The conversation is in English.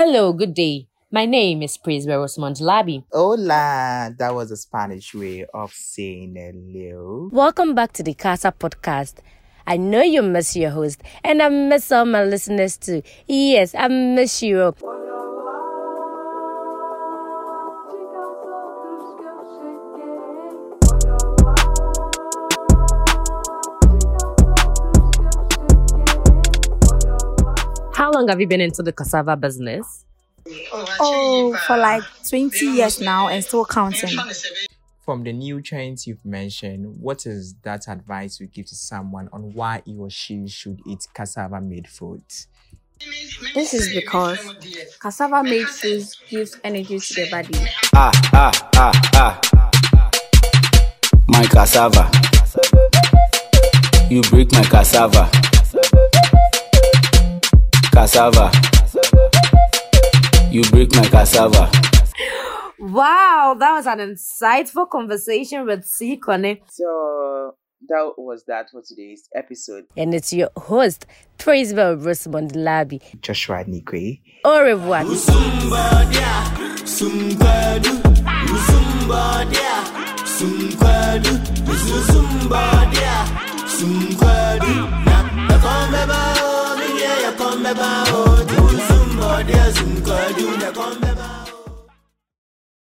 Hello, good day. My name is Praise Rosemont Labi. Hola, that was a Spanish way of saying hello. Welcome back to the Casa podcast. I know you miss your host, and I miss all my listeners too. Yes, I miss you. Long have you been into the cassava business? Oh, for like 20 years now and still counting. From the new trends you've mentioned, what is that advice you give to someone on why he or she should eat cassava made food? This is because cassava made foods gives energy to the body. Ah, ah, ah, ah. My cassava. You break my cassava. Cassava. You break my cassava. Wow, that was an insightful conversation with C. Kone. So that was that for today's episode. And it's your host, Praiseville Rosemond Labi. Joshua Nikwe. Au revoir. Somebody, somebody, somebody, somebody,